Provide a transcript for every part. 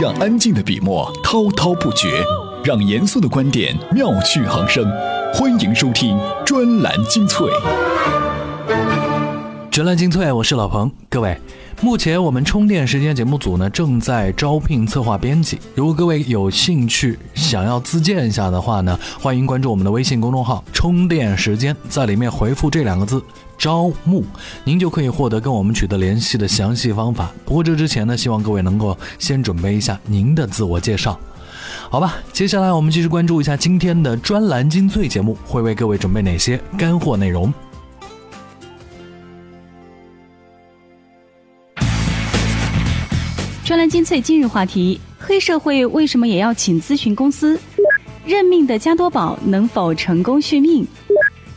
让安静的笔墨滔滔不绝，让严肃的观点妙趣横生。欢迎收听专栏精粹。专栏精粹，我是老彭。各位，目前我们充电时间节目组呢正在招聘策划编辑，如果各位有兴趣想要自荐一下的话呢，欢迎关注我们的微信公众号“充电时间”，在里面回复这两个字“招募”，您就可以获得跟我们取得联系的详细方法。不过这之前呢，希望各位能够先准备一下您的自我介绍。好吧，接下来我们继续关注一下今天的专栏精粹节目会为各位准备哪些干货内容。专栏精粹今日话题：黑社会为什么也要请咨询公司？认命的加多宝能否成功续命？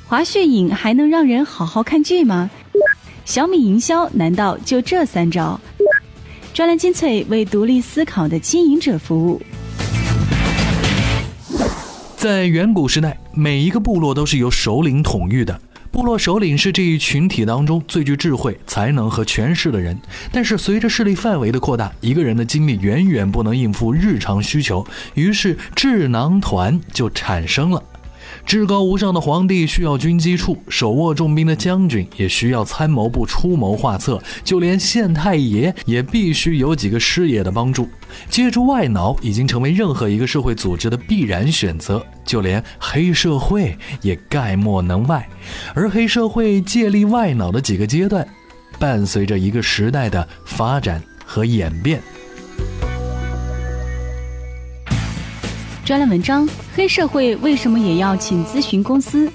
滑血影还能让人好好看剧吗？小米营销难道就这三招？专栏精粹为独立思考的经营者服务。在远古时代，每一个部落都是由首领统御的。部落首领是这一群体当中最具智慧、才能和权势的人，但是随着势力范围的扩大，一个人的精力远远不能应付日常需求，于是智囊团就产生了。至高无上的皇帝需要军机处，手握重兵的将军也需要参谋部出谋划策，就连县太爷也必须有几个师爷的帮助。借助外脑已经成为任何一个社会组织的必然选择，就连黑社会也概莫能外。而黑社会借力外脑的几个阶段，伴随着一个时代的发展和演变。专栏文章：黑社会为什么也要请咨询公司？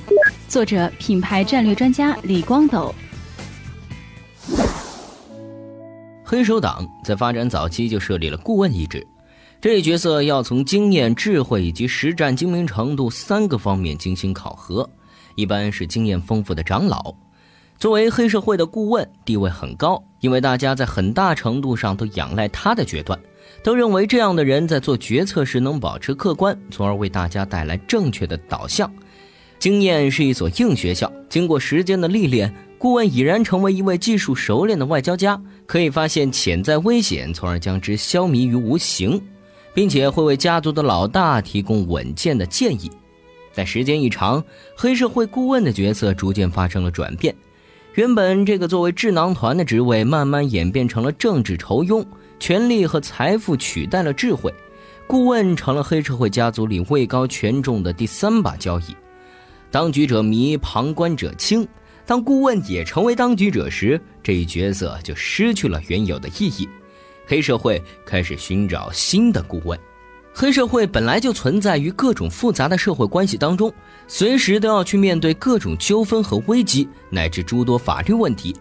作者：品牌战略专家李光斗。黑手党在发展早期就设立了顾问一职，这一角色要从经验、智慧以及实战精明程度三个方面进行考核，一般是经验丰富的长老。作为黑社会的顾问，地位很高，因为大家在很大程度上都仰赖他的决断。都认为这样的人在做决策时能保持客观，从而为大家带来正确的导向。经验是一所硬学校，经过时间的历练，顾问已然成为一位技术熟练的外交家，可以发现潜在危险，从而将之消弭于无形，并且会为家族的老大提供稳健的建议。但时间一长，黑社会顾问的角色逐渐发生了转变，原本这个作为智囊团的职位，慢慢演变成了政治酬庸。权力和财富取代了智慧，顾问成了黑社会家族里位高权重的第三把交椅。当局者迷，旁观者清。当顾问也成为当局者时，这一角色就失去了原有的意义。黑社会开始寻找新的顾问。黑社会本来就存在于各种复杂的社会关系当中，随时都要去面对各种纠纷和危机，乃至诸多法律问题。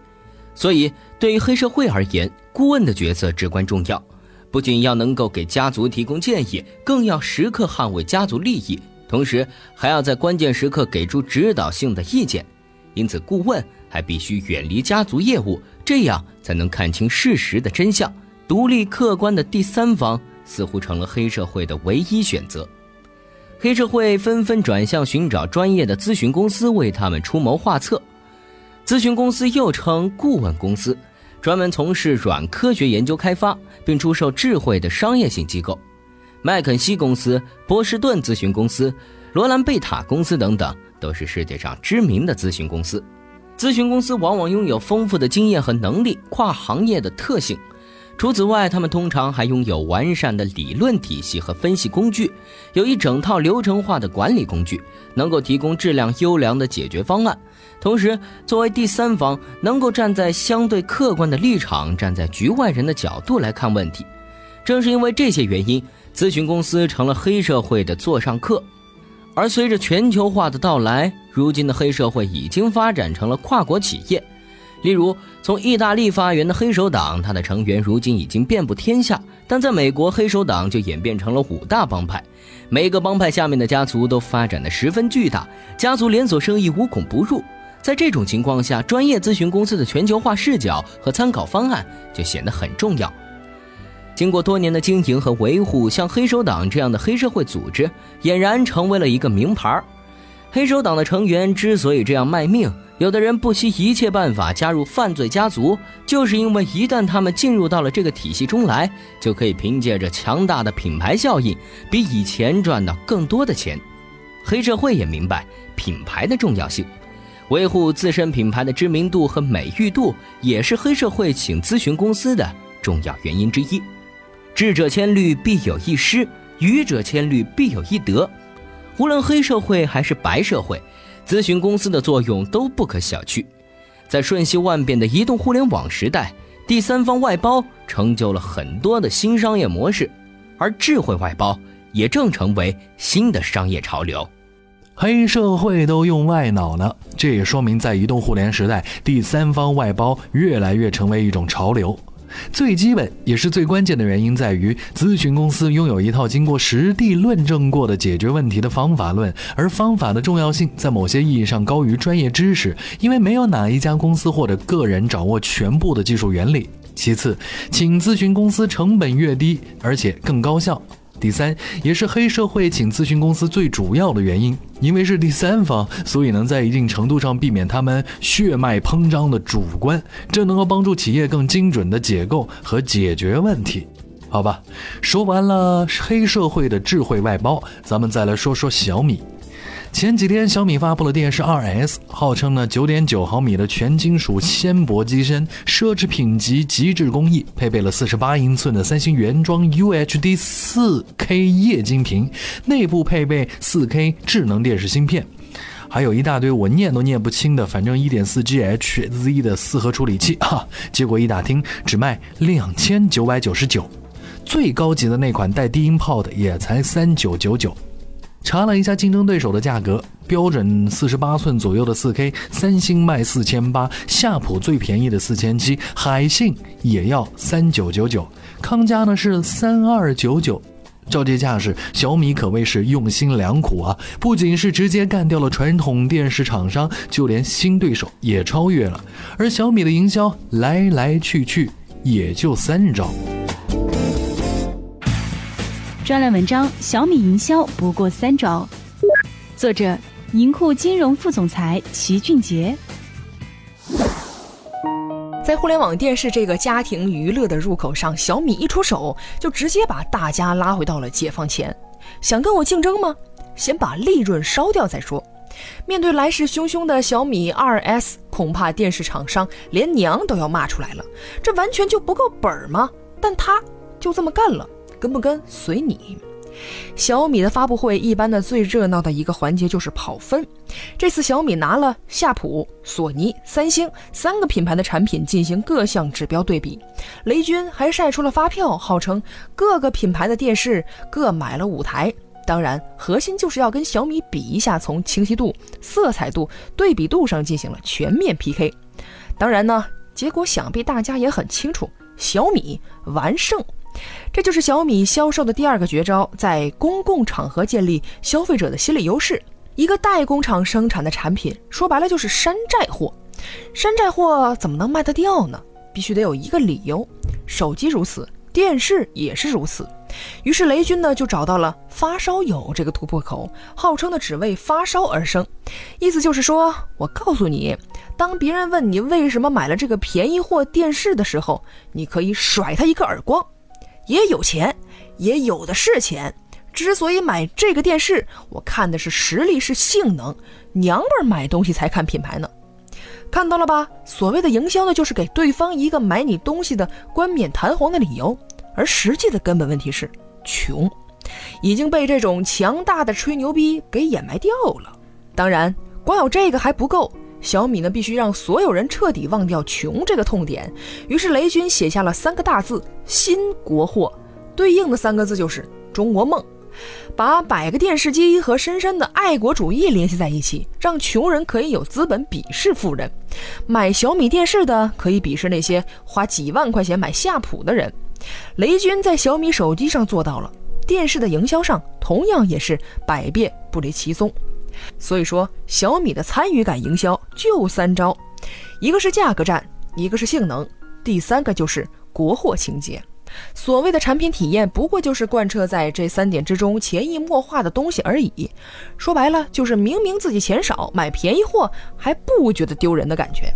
所以，对于黑社会而言，顾问的角色至关重要。不仅要能够给家族提供建议，更要时刻捍卫家族利益，同时还要在关键时刻给出指导性的意见。因此，顾问还必须远离家族业务，这样才能看清事实的真相。独立客观的第三方似乎成了黑社会的唯一选择。黑社会纷纷转向寻找专业的咨询公司，为他们出谋划策。咨询公司又称顾问公司，专门从事软科学研究开发，并出售智慧的商业性机构。麦肯锡公司、波士顿咨询公司、罗兰贝塔公司等等，都是世界上知名的咨询公司。咨询公司往往拥有丰富的经验和能力，跨行业的特性。除此外，他们通常还拥有完善的理论体系和分析工具，有一整套流程化的管理工具，能够提供质量优良的解决方案。同时，作为第三方，能够站在相对客观的立场，站在局外人的角度来看问题。正是因为这些原因，咨询公司成了黑社会的座上客。而随着全球化的到来，如今的黑社会已经发展成了跨国企业。例如，从意大利发源的黑手党，它的成员如今已经遍布天下。但在美国，黑手党就演变成了五大帮派，每个帮派下面的家族都发展的十分巨大，家族连锁生意无孔不入。在这种情况下，专业咨询公司的全球化视角和参考方案就显得很重要。经过多年的经营和维护，像黑手党这样的黑社会组织俨然成为了一个名牌。黑手党的成员之所以这样卖命，有的人不惜一切办法加入犯罪家族，就是因为一旦他们进入到了这个体系中来，就可以凭借着强大的品牌效应，比以前赚到更多的钱。黑社会也明白品牌的重要性，维护自身品牌的知名度和美誉度，也是黑社会请咨询公司的重要原因之一。智者千虑，必有一失；愚者千虑，必有一得。无论黑社会还是白社会。咨询公司的作用都不可小觑，在瞬息万变的移动互联网时代，第三方外包成就了很多的新商业模式，而智慧外包也正成为新的商业潮流。黑社会都用外脑了，这也说明在移动互联时代，第三方外包越来越成为一种潮流。最基本也是最关键的原因在于，咨询公司拥有一套经过实地论证过的解决问题的方法论，而方法的重要性在某些意义上高于专业知识，因为没有哪一家公司或者个人掌握全部的技术原理。其次，请咨询公司成本越低，而且更高效。第三，也是黑社会请咨询公司最主要的原因，因为是第三方，所以能在一定程度上避免他们血脉膨胀的主观，这能够帮助企业更精准的解构和解决问题。好吧，说完了黑社会的智慧外包，咱们再来说说小米。前几天，小米发布了电视 2S，号称呢九点九毫米的全金属纤薄机身，奢侈品级极致工艺，配备了四十八英寸的三星原装 UHD 4K 液晶屏，内部配备 4K 智能电视芯片，还有一大堆我念都念不清的，反正一点四 GHz 的四核处理器哈。结果一打听，只卖两千九百九十九，最高级的那款带低音炮的也才三九九九。查了一下竞争对手的价格，标准四十八寸左右的四 K，三星卖四千八，夏普最便宜的四千七，海信也要三九九九，康佳呢是三二九九。照这架势，小米可谓是用心良苦啊！不仅是直接干掉了传统电视厂商，就连新对手也超越了。而小米的营销来来去去也就三招。专栏文章：小米营销不过三招。作者：银库金融副总裁齐俊杰。在互联网电视这个家庭娱乐的入口上，小米一出手就直接把大家拉回到了解放前。想跟我竞争吗？先把利润烧掉再说。面对来势汹汹的小米 2S，恐怕电视厂商连娘都要骂出来了。这完全就不够本儿吗？但他就这么干了。跟不跟随你。小米的发布会一般的最热闹的一个环节就是跑分。这次小米拿了夏普、索尼、三星三个品牌的产品进行各项指标对比。雷军还晒出了发票，号称各个品牌的电视各买了五台。当然，核心就是要跟小米比一下，从清晰度、色彩度、对比度上进行了全面 PK。当然呢，结果想必大家也很清楚，小米完胜。这就是小米销售的第二个绝招，在公共场合建立消费者的心理优势。一个代工厂生产的产品，说白了就是山寨货。山寨货怎么能卖得掉呢？必须得有一个理由。手机如此，电视也是如此。于是雷军呢就找到了发烧友这个突破口，号称的只为发烧而生。意思就是说，我告诉你，当别人问你为什么买了这个便宜货电视的时候，你可以甩他一个耳光。也有钱，也有的是钱。之所以买这个电视，我看的是实力，是性能。娘们儿买东西才看品牌呢，看到了吧？所谓的营销呢，就是给对方一个买你东西的冠冕堂皇的理由。而实际的根本问题是穷，已经被这种强大的吹牛逼给掩埋掉了。当然，光有这个还不够。小米呢，必须让所有人彻底忘掉穷这个痛点。于是雷军写下了三个大字“新国货”，对应的三个字就是“中国梦”，把百个电视机和深深的爱国主义联系在一起，让穷人可以有资本鄙视富人，买小米电视的可以鄙视那些花几万块钱买夏普的人。雷军在小米手机上做到了，电视的营销上同样也是百变不离其宗。所以说，小米的参与感营销就三招，一个是价格战，一个是性能，第三个就是国货情节。所谓的产品体验，不过就是贯彻在这三点之中潜移默化的东西而已。说白了，就是明明自己钱少，买便宜货还不觉得丢人的感觉。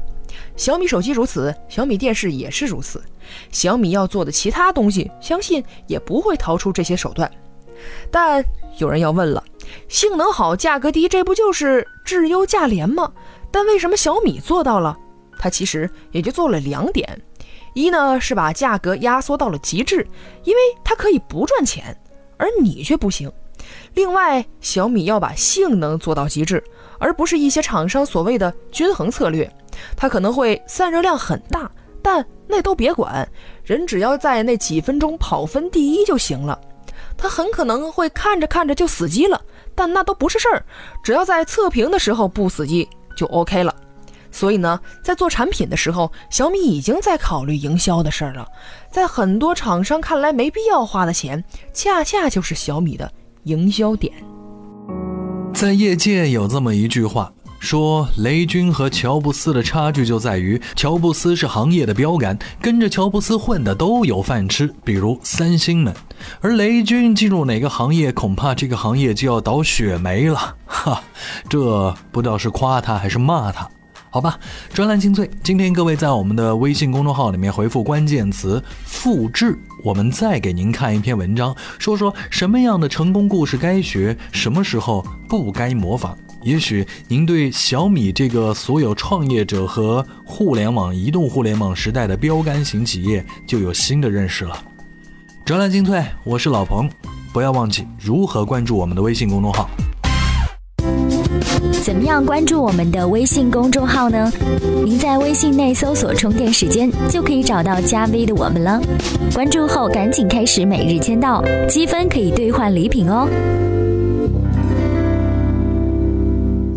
小米手机如此，小米电视也是如此。小米要做的其他东西，相信也不会逃出这些手段。但有人要问了，性能好、价格低，这不就是质优价廉吗？但为什么小米做到了？它其实也就做了两点：一呢是把价格压缩到了极致，因为它可以不赚钱，而你却不行；另外，小米要把性能做到极致，而不是一些厂商所谓的均衡策略。它可能会散热量很大，但那都别管，人只要在那几分钟跑分第一就行了。它很可能会看着看着就死机了，但那都不是事儿，只要在测评的时候不死机就 OK 了。所以呢，在做产品的时候，小米已经在考虑营销的事儿了。在很多厂商看来没必要花的钱，恰恰就是小米的营销点。在业界有这么一句话。说雷军和乔布斯的差距就在于，乔布斯是行业的标杆，跟着乔布斯混的都有饭吃，比如三星们；而雷军进入哪个行业，恐怕这个行业就要倒血霉了。哈，这不知道是夸他还是骂他。好吧，专栏精粹，今天各位在我们的微信公众号里面回复关键词“复制”，我们再给您看一篇文章，说说什么样的成功故事该学，什么时候不该模仿。也许您对小米这个所有创业者和互联网、移动互联网时代的标杆型企业就有新的认识了。专栏精粹，我是老彭，不要忘记如何关注我们的微信公众号。怎么样关注我们的微信公众号呢？您在微信内搜索“充电时间”就可以找到加 V 的我们了。关注后赶紧开始每日签到，积分可以兑换礼品哦。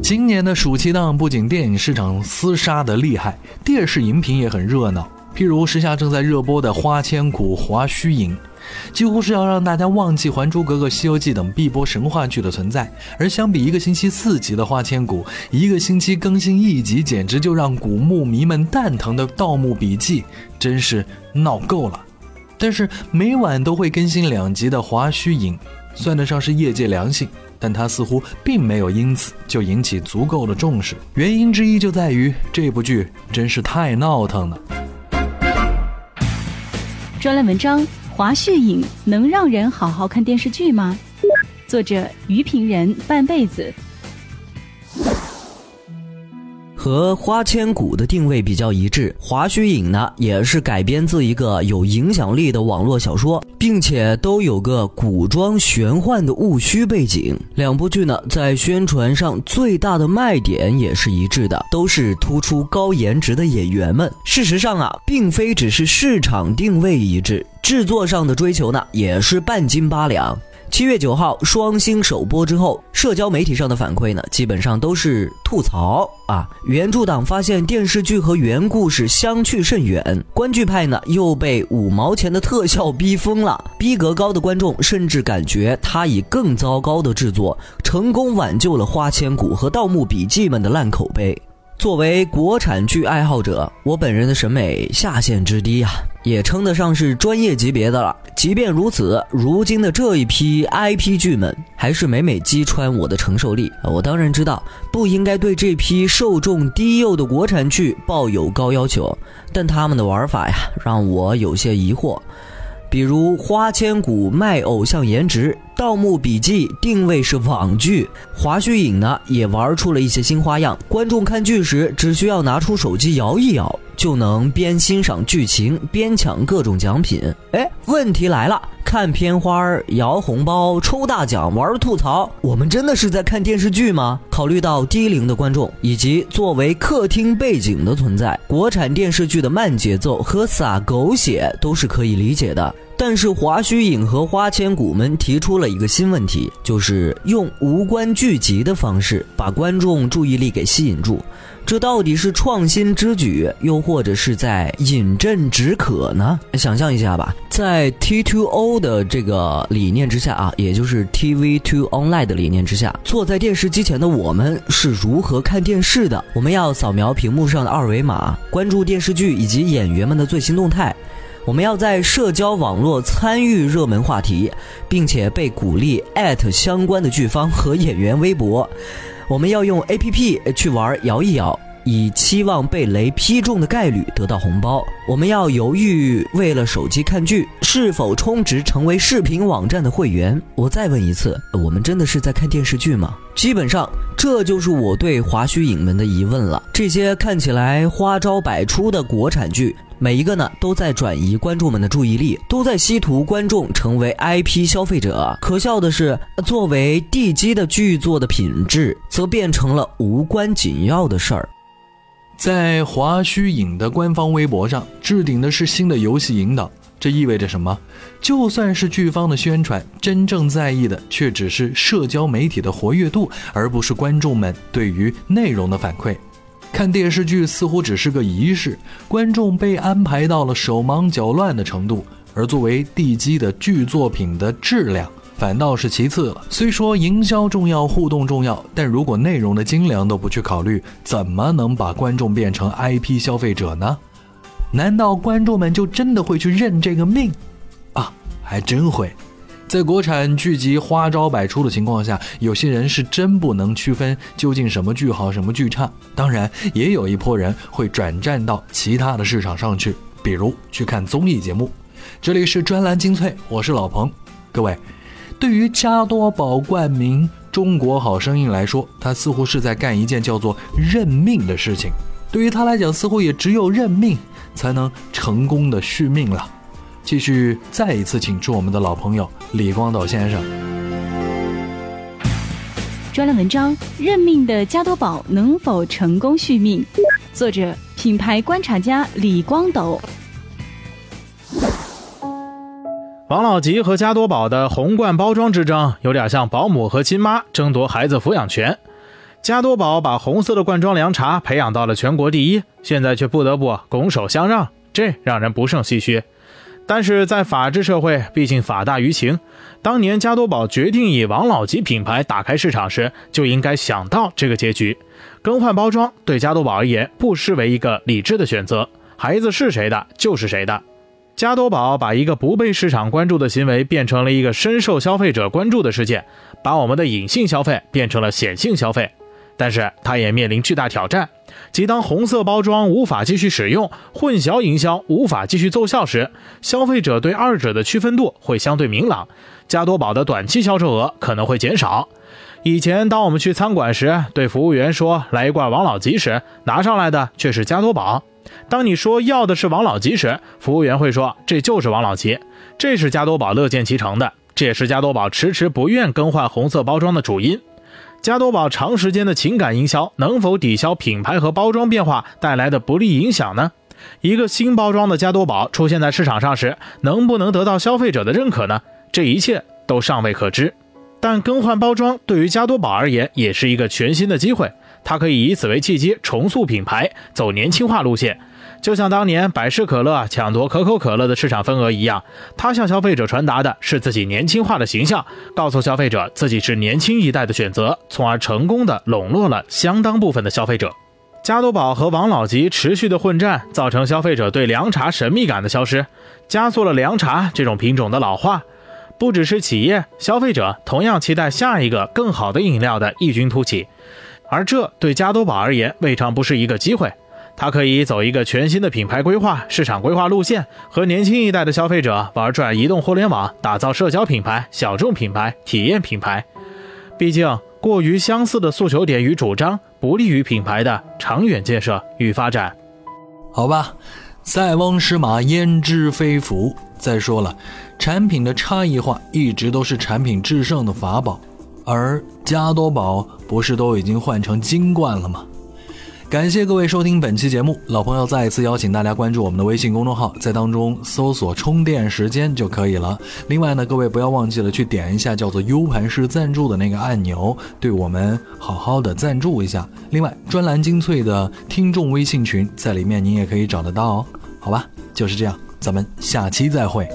今年的暑期档不仅电影市场厮杀的厉害，电视荧屏也很热闹。譬如时下正在热播的《花千骨》《华胥引》，几乎是要让大家忘记《还珠格格》《西游记》等必播神话剧的存在。而相比一个星期四集的《花千骨》，一个星期更新一集，简直就让古墓迷们蛋疼的《盗墓笔记》，真是闹够了。但是每晚都会更新两集的《华胥引》，算得上是业界良心。但他似乎并没有因此就引起足够的重视，原因之一就在于这部剧真是太闹腾了。专栏文章《华胥引》能让人好好看电视剧吗？作者于平人半辈子。和《花千骨》的定位比较一致，《华胥引》呢也是改编自一个有影响力的网络小说，并且都有个古装玄幻的戊戌背景。两部剧呢在宣传上最大的卖点也是一致的，都是突出高颜值的演员们。事实上啊，并非只是市场定位一致，制作上的追求呢也是半斤八两。七月九号双星首播之后，社交媒体上的反馈呢，基本上都是吐槽啊。原著党发现电视剧和原故事相去甚远，观剧派呢又被五毛钱的特效逼疯了。逼格高的观众甚至感觉他以更糟糕的制作，成功挽救了《花千骨》和《盗墓笔记》们的烂口碑。作为国产剧爱好者，我本人的审美下限之低啊，也称得上是专业级别的了。即便如此，如今的这一批 IP 剧们还是每每击穿我的承受力。我当然知道不应该对这批受众低幼的国产剧抱有高要求，但他们的玩法呀，让我有些疑惑。比如《花千骨》卖偶像颜值，《盗墓笔记》定位是网剧，《华胥引》呢也玩出了一些新花样。观众看剧时只需要拿出手机摇一摇，就能边欣赏剧情边抢各种奖品。哎，问题来了，看片花、摇红包、抽大奖、玩吐槽，我们真的是在看电视剧吗？考虑到低龄的观众以及作为客厅背景的存在，国产电视剧的慢节奏和撒狗血都是可以理解的。但是华胥引和花千骨们提出了一个新问题，就是用无关剧集的方式把观众注意力给吸引住，这到底是创新之举，又或者是在饮鸩止渴呢？想象一下吧，在 T2O O 的这个理念之下啊，也就是 TV2 Online 的理念之下，坐在电视机前的我们是如何看电视的？我们要扫描屏幕上的二维码，关注电视剧以及演员们的最新动态。我们要在社交网络参与热门话题，并且被鼓励艾特相关的剧方和演员微博。我们要用 A P P 去玩摇一摇。以期望被雷劈中的概率得到红包。我们要犹豫，为了手机看剧是否充值成为视频网站的会员？我再问一次，我们真的是在看电视剧吗？基本上，这就是我对华胥影们的疑问了。这些看起来花招百出的国产剧，每一个呢都在转移观众们的注意力，都在稀图观众成为 IP 消费者。可笑的是，作为地基的剧作的品质，则变成了无关紧要的事儿。在华胥影的官方微博上置顶的是新的游戏引导，这意味着什么？就算是剧方的宣传，真正在意的却只是社交媒体的活跃度，而不是观众们对于内容的反馈。看电视剧似乎只是个仪式，观众被安排到了手忙脚乱的程度，而作为地基的剧作品的质量。反倒是其次了。虽说营销重要，互动重要，但如果内容的精良都不去考虑，怎么能把观众变成 IP 消费者呢？难道观众们就真的会去认这个命？啊，还真会。在国产剧集花招百出的情况下，有些人是真不能区分究竟什么剧好，什么剧差。当然，也有一波人会转战到其他的市场上去，比如去看综艺节目。这里是专栏精粹，我是老彭，各位。对于加多宝冠名《中国好声音》来说，他似乎是在干一件叫做认命的事情。对于他来讲，似乎也只有认命才能成功的续命了。继续，再一次请出我们的老朋友李光斗先生。专栏文章：认命的加多宝能否成功续命？作者：品牌观察家李光斗。王老吉和加多宝的红罐包装之争，有点像保姆和亲妈争夺孩子抚养权。加多宝把红色的罐装凉茶培养到了全国第一，现在却不得不拱手相让，这让人不胜唏嘘。但是在法治社会，毕竟法大于情。当年加多宝决定以王老吉品牌打开市场时，就应该想到这个结局。更换包装对加多宝而言，不失为一个理智的选择。孩子是谁的，就是谁的。加多宝把一个不被市场关注的行为变成了一个深受消费者关注的事件，把我们的隐性消费变成了显性消费。但是它也面临巨大挑战，即当红色包装无法继续使用，混淆营销无法继续奏效时，消费者对二者的区分度会相对明朗，加多宝的短期销售额可能会减少。以前当我们去餐馆时，对服务员说来一罐王老吉时，拿上来的却是加多宝。当你说要的是王老吉时，服务员会说这就是王老吉，这是加多宝乐见其成的，这也是加多宝迟迟不愿更换红色包装的主因。加多宝长时间的情感营销能否抵消品牌和包装变化带来的不利影响呢？一个新包装的加多宝出现在市场上时，能不能得到消费者的认可呢？这一切都尚未可知。但更换包装对于加多宝而言也是一个全新的机会。它可以以此为契机重塑品牌，走年轻化路线，就像当年百事可乐抢夺可口可乐的市场份额一样。它向消费者传达的是自己年轻化的形象，告诉消费者自己是年轻一代的选择，从而成功的笼络了相当部分的消费者。加多宝和王老吉持续的混战，造成消费者对凉茶神秘感的消失，加速了凉茶这种品种的老化。不只是企业，消费者同样期待下一个更好的饮料的异军突起。而这对加多宝而言未尝不是一个机会，它可以走一个全新的品牌规划、市场规划路线，和年轻一代的消费者玩转移动互联网，打造社交品牌、小众品牌、体验品牌。毕竟，过于相似的诉求点与主张，不利于品牌的长远建设与发展。好吧，塞翁失马焉知非福。再说了，产品的差异化一直都是产品制胜的法宝。而加多宝不是都已经换成金冠了吗？感谢各位收听本期节目，老朋友再一次邀请大家关注我们的微信公众号，在当中搜索“充电时间”就可以了。另外呢，各位不要忘记了去点一下叫做 U 盘式赞助的那个按钮，对我们好好的赞助一下。另外，专栏精粹的听众微信群在里面，您也可以找得到哦。好吧，就是这样，咱们下期再会。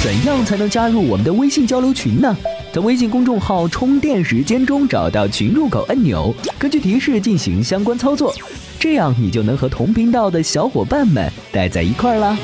怎样才能加入我们的微信交流群呢？在微信公众号“充电时间”中找到群入口按钮，根据提示进行相关操作。这样你就能和同频道的小伙伴们待在一块儿了。